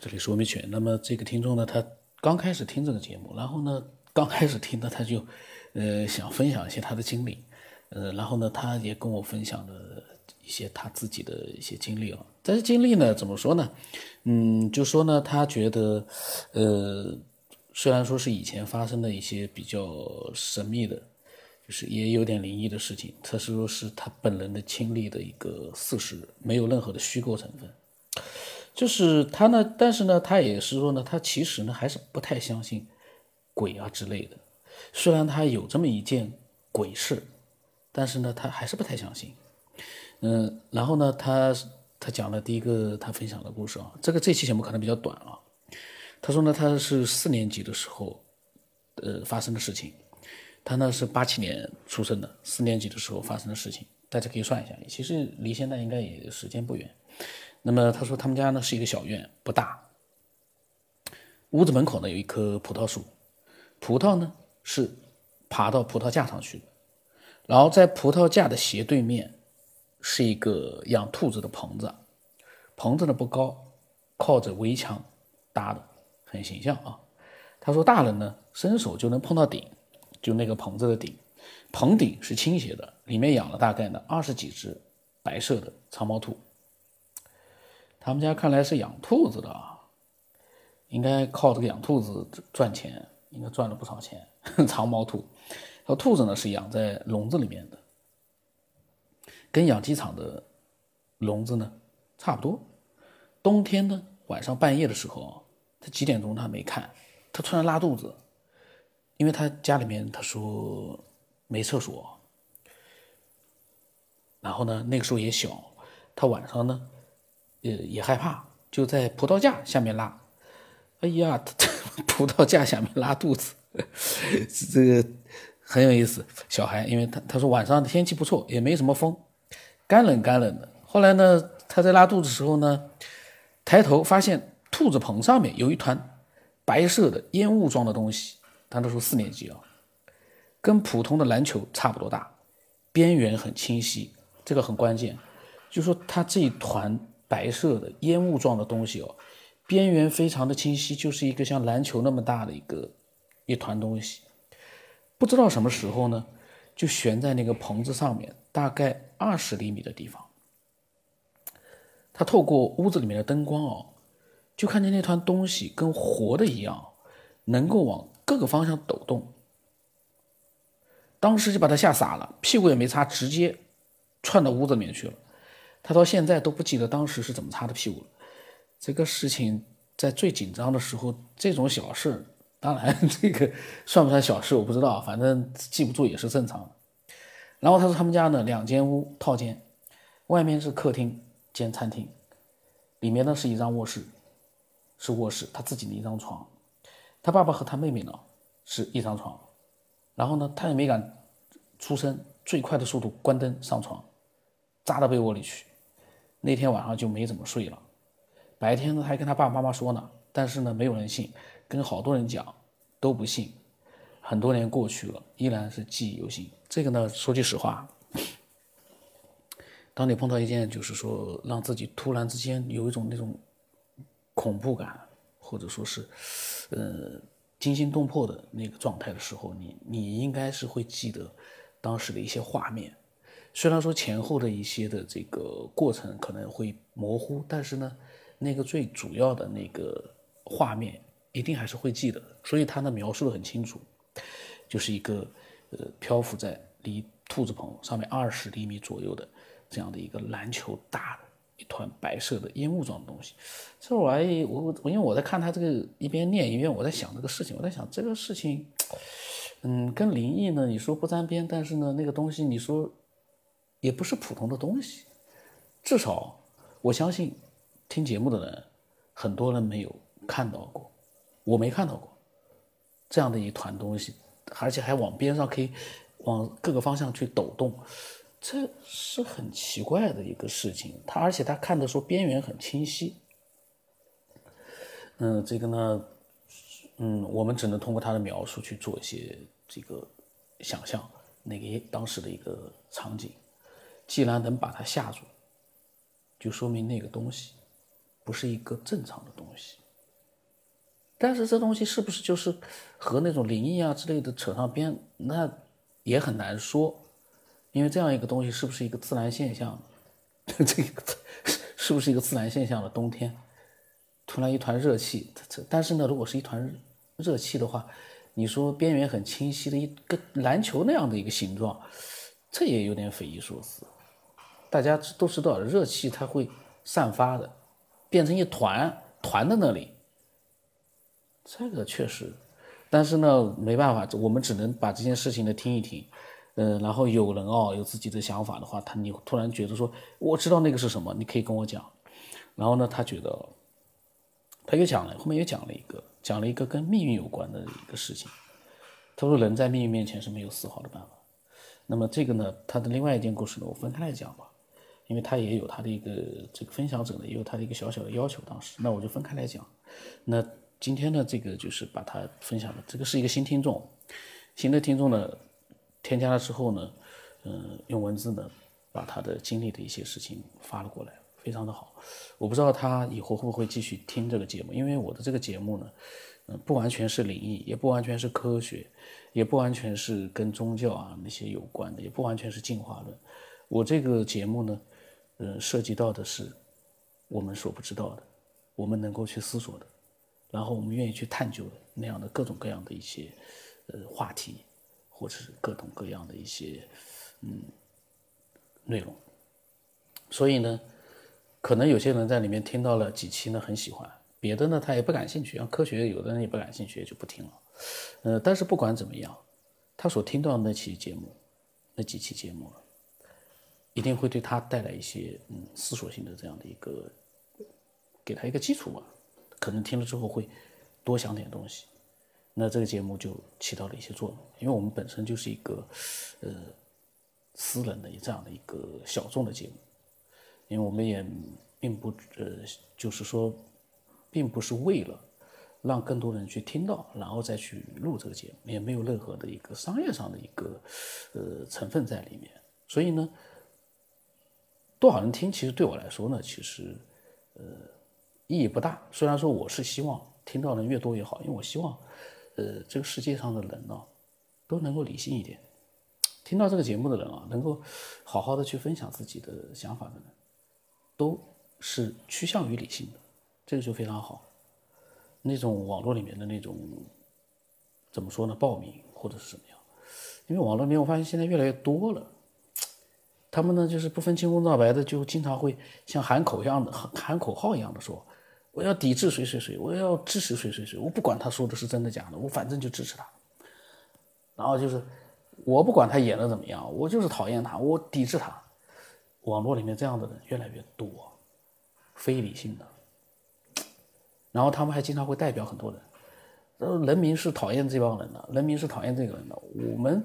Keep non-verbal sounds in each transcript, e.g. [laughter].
这里说明犬。那么这个听众呢，他刚开始听这个节目，然后呢，[laughs] 刚开始听的，他就，呃，想分享一些他的经历，呃，然后呢，他也跟我分享了一些他自己的一些经历啊。但是经历呢，怎么说呢？嗯，就说呢，他觉得，呃，虽然说是以前发生的一些比较神秘的，就是也有点灵异的事情，他是说是他本人的亲历的一个事实，没有任何的虚构成分。就是他呢，但是呢，他也是说呢，他其实呢还是不太相信鬼啊之类的。虽然他有这么一件鬼事，但是呢，他还是不太相信。嗯，然后呢，他他讲了第一个他分享的故事啊，这个这期节目可能比较短啊。他说呢，他是四年级的时候，呃，发生的事情。他呢是八七年出生的，四年级的时候发生的事情，大家可以算一下，其实离现在应该也时间不远。那么他说他们家呢是一个小院，不大。屋子门口呢有一棵葡萄树，葡萄呢是爬到葡萄架上去的。然后在葡萄架的斜对面是一个养兔子的棚子，棚子呢不高，靠着围墙搭的，很形象啊。他说大人呢伸手就能碰到顶，就那个棚子的顶，棚顶是倾斜的，里面养了大概呢二十几只白色的长毛兔。他们家看来是养兔子的啊，应该靠这个养兔子赚钱，应该赚了不少钱。长毛兔，和兔子呢是养在笼子里面的，跟养鸡场的笼子呢差不多。冬天呢，晚上半夜的时候，他几点钟他没看，他突然拉肚子，因为他家里面他说没厕所，然后呢那个时候也小，他晚上呢。呃，也害怕，就在葡萄架下面拉。哎呀，[laughs] 葡萄架下面拉肚子，这个很有意思。小孩，因为他他说晚上天气不错，也没什么风，干冷干冷的。后来呢，他在拉肚子的时候呢，抬头发现兔子棚上面有一团白色的烟雾状的东西。他那时候四年级啊，跟普通的篮球差不多大，边缘很清晰。这个很关键，就说他这一团。白色的烟雾状的东西哦，边缘非常的清晰，就是一个像篮球那么大的一个一团东西，不知道什么时候呢，就悬在那个棚子上面，大概二十厘米的地方。他透过屋子里面的灯光哦，就看见那团东西跟活的一样，能够往各个方向抖动。当时就把他吓傻了，屁股也没擦，直接窜到屋子里面去了。他到现在都不记得当时是怎么擦的屁股了。这个事情在最紧张的时候，这种小事，当然 [laughs] 这个算不算小事我不知道，反正记不住也是正常的。然后他说他们家呢两间屋套间，外面是客厅兼餐厅，里面呢是一张卧室，是卧室他自己的一张床，他爸爸和他妹妹呢是一张床，然后呢他也没敢出声，最快的速度关灯上床。扎到被窝里去，那天晚上就没怎么睡了。白天呢还跟他爸爸妈妈说呢，但是呢没有人信，跟好多人讲都不信。很多年过去了，依然是记忆犹新。这个呢说句实话，[coughs] 当你碰到一件就是说让自己突然之间有一种那种恐怖感，或者说是呃惊心动魄的那个状态的时候，你你应该是会记得当时的一些画面。虽然说前后的一些的这个过程可能会模糊，但是呢，那个最主要的那个画面一定还是会记得。所以他呢描述的很清楚，就是一个呃漂浮在离兔子棚上面二十厘米左右的这样的一个篮球大的一团白色的烟雾状的东西。这玩意我我因为我在看他这个一边念一边我在想这个事情，我在想这个事情，嗯，跟灵异呢你说不沾边，但是呢那个东西你说。也不是普通的东西，至少我相信听节目的人很多人没有看到过，我没看到过这样的一团东西，而且还往边上可以往各个方向去抖动，这是很奇怪的一个事情。他而且他看的说边缘很清晰，嗯，这个呢，嗯，我们只能通过他的描述去做一些这个想象，那个当时的一个场景。既然能把他吓住，就说明那个东西不是一个正常的东西。但是这东西是不是就是和那种灵异啊之类的扯上边？那也很难说，因为这样一个东西是不是一个自然现象？[laughs] 这个是不是一个自然现象的冬天，突然一团热气，这但是呢，如果是一团热气的话，你说边缘很清晰的一个篮球那样的一个形状，这也有点匪夷所思。大家都知道，热气它会散发的，变成一团团在那里，这个确实。但是呢，没办法，我们只能把这件事情呢听一听。嗯，然后有人哦有自己的想法的话，他你突然觉得说，我知道那个是什么，你可以跟我讲。然后呢，他觉得，他又讲了，后面又讲了一个，讲了一个跟命运有关的一个事情。他说，人在命运面前是没有丝毫的办法。那么这个呢，他的另外一件故事呢，我分开来讲吧，因为他也有他的一个这个分享者呢，也有他的一个小小的要求。当时，那我就分开来讲。那今天呢，这个就是把他分享的，这个是一个新听众，新的听众呢。添加了之后呢，嗯，用文字呢把他的经历的一些事情发了过来，非常的好。我不知道他以后会不会继续听这个节目，因为我的这个节目呢，嗯，不完全是灵异，也不完全是科学，也不完全是跟宗教啊那些有关的，也不完全是进化论。我这个节目呢，呃，涉及到的是我们所不知道的，我们能够去思索的，然后我们愿意去探究的那样的各种各样的一些呃话题。或者是各种各样的一些嗯内容，所以呢，可能有些人在里面听到了几期呢，很喜欢；别的呢，他也不感兴趣。像科学，有的人也不感兴趣，也就不听了。呃，但是不管怎么样，他所听到的那期节目，那几期节目，一定会对他带来一些嗯思索性的这样的一个，给他一个基础吧。可能听了之后会多想点东西。那这个节目就起到了一些作用，因为我们本身就是一个，呃，私人的这样的一个小众的节目，因为我们也并不呃，就是说，并不是为了让更多人去听到，然后再去录这个节目，也没有任何的一个商业上的一个呃成分在里面，所以呢，多少人听，其实对我来说呢，其实呃意义不大。虽然说我是希望听到的越多越好，因为我希望。呃，这个世界上的人呢，都能够理性一点。听到这个节目的人啊，能够好好的去分享自己的想法的人，都是趋向于理性的，这个就非常好。那种网络里面的那种，怎么说呢？报名或者是什么样？因为网络里面我发现现在越来越多了，他们呢就是不分青红皂白的，就经常会像喊口一样的喊喊口号一样的说。我要抵制谁谁谁，我要支持谁谁谁，我不管他说的是真的假的，我反正就支持他。然后就是，我不管他演的怎么样，我就是讨厌他，我抵制他。网络里面这样的人越来越多，非理性的。然后他们还经常会代表很多人，呃人民是讨厌这帮人的，人民是讨厌这个人的。我们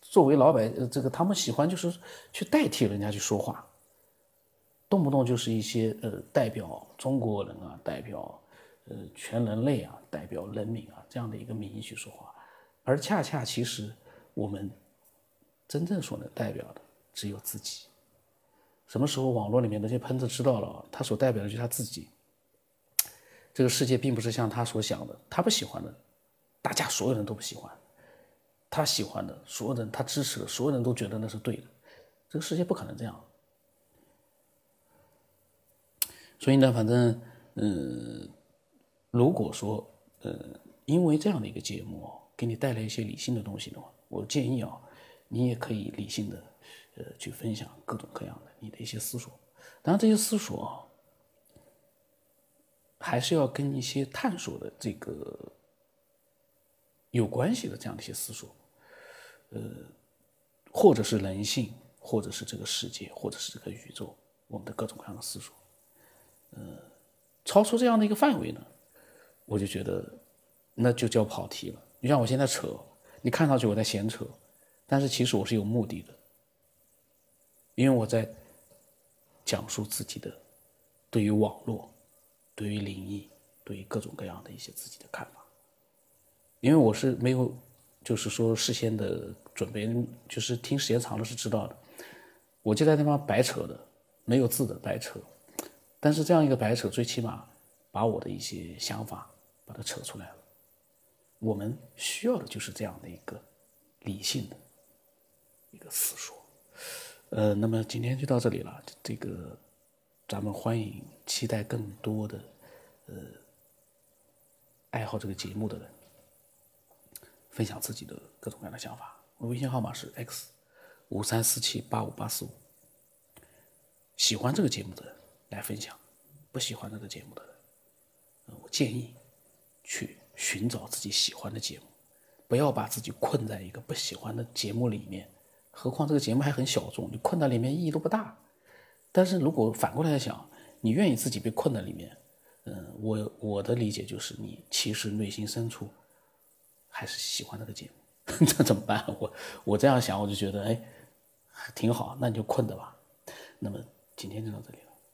作为老百，呃这个他们喜欢就是去代替人家去说话。动不动就是一些呃代表中国人啊，代表呃全人类啊，代表人民啊这样的一个名义去说话，而恰恰其实我们真正所能代表的只有自己。什么时候网络里面那些喷子知道了，他所代表的就是他自己。这个世界并不是像他所想的，他不喜欢的，大家所有人都不喜欢；他喜欢的，所有人他支持的，所有人都觉得那是对的。这个世界不可能这样。所以呢，反正，嗯，如果说，呃，因为这样的一个节目给你带来一些理性的东西的话，我建议啊，你也可以理性的，呃，去分享各种各样的你的一些思索。当然，这些思索还是要跟一些探索的这个有关系的这样的一些思索，呃，或者是人性，或者是这个世界，或者是这个宇宙，我们的各种各样的思索。呃，超出这样的一个范围呢，我就觉得那就叫跑题了。你像我现在扯，你看上去我在闲扯，但是其实我是有目的的，因为我在讲述自己的对于网络、对于灵异、对于各种各样的一些自己的看法。因为我是没有，就是说事先的准备，就是听时间长了是知道的，我就在那方白扯的，没有字的白扯。但是这样一个白扯，最起码把我的一些想法把它扯出来了。我们需要的就是这样的一个理性的一个思说。呃，那么今天就到这里了。这个咱们欢迎期待更多的呃爱好这个节目的人分享自己的各种各样的想法。我微信号码是 x 五三四七八五八四五。喜欢这个节目的人来分享，不喜欢这个节目的人，我建议去寻找自己喜欢的节目，不要把自己困在一个不喜欢的节目里面。何况这个节目还很小众，你困在里面意义都不大。但是如果反过来想，你愿意自己被困在里面，嗯，我我的理解就是你其实内心深处还是喜欢这个节目，[laughs] 这怎么办？我我这样想，我就觉得哎，挺好，那你就困着吧。那么今天就到这里了。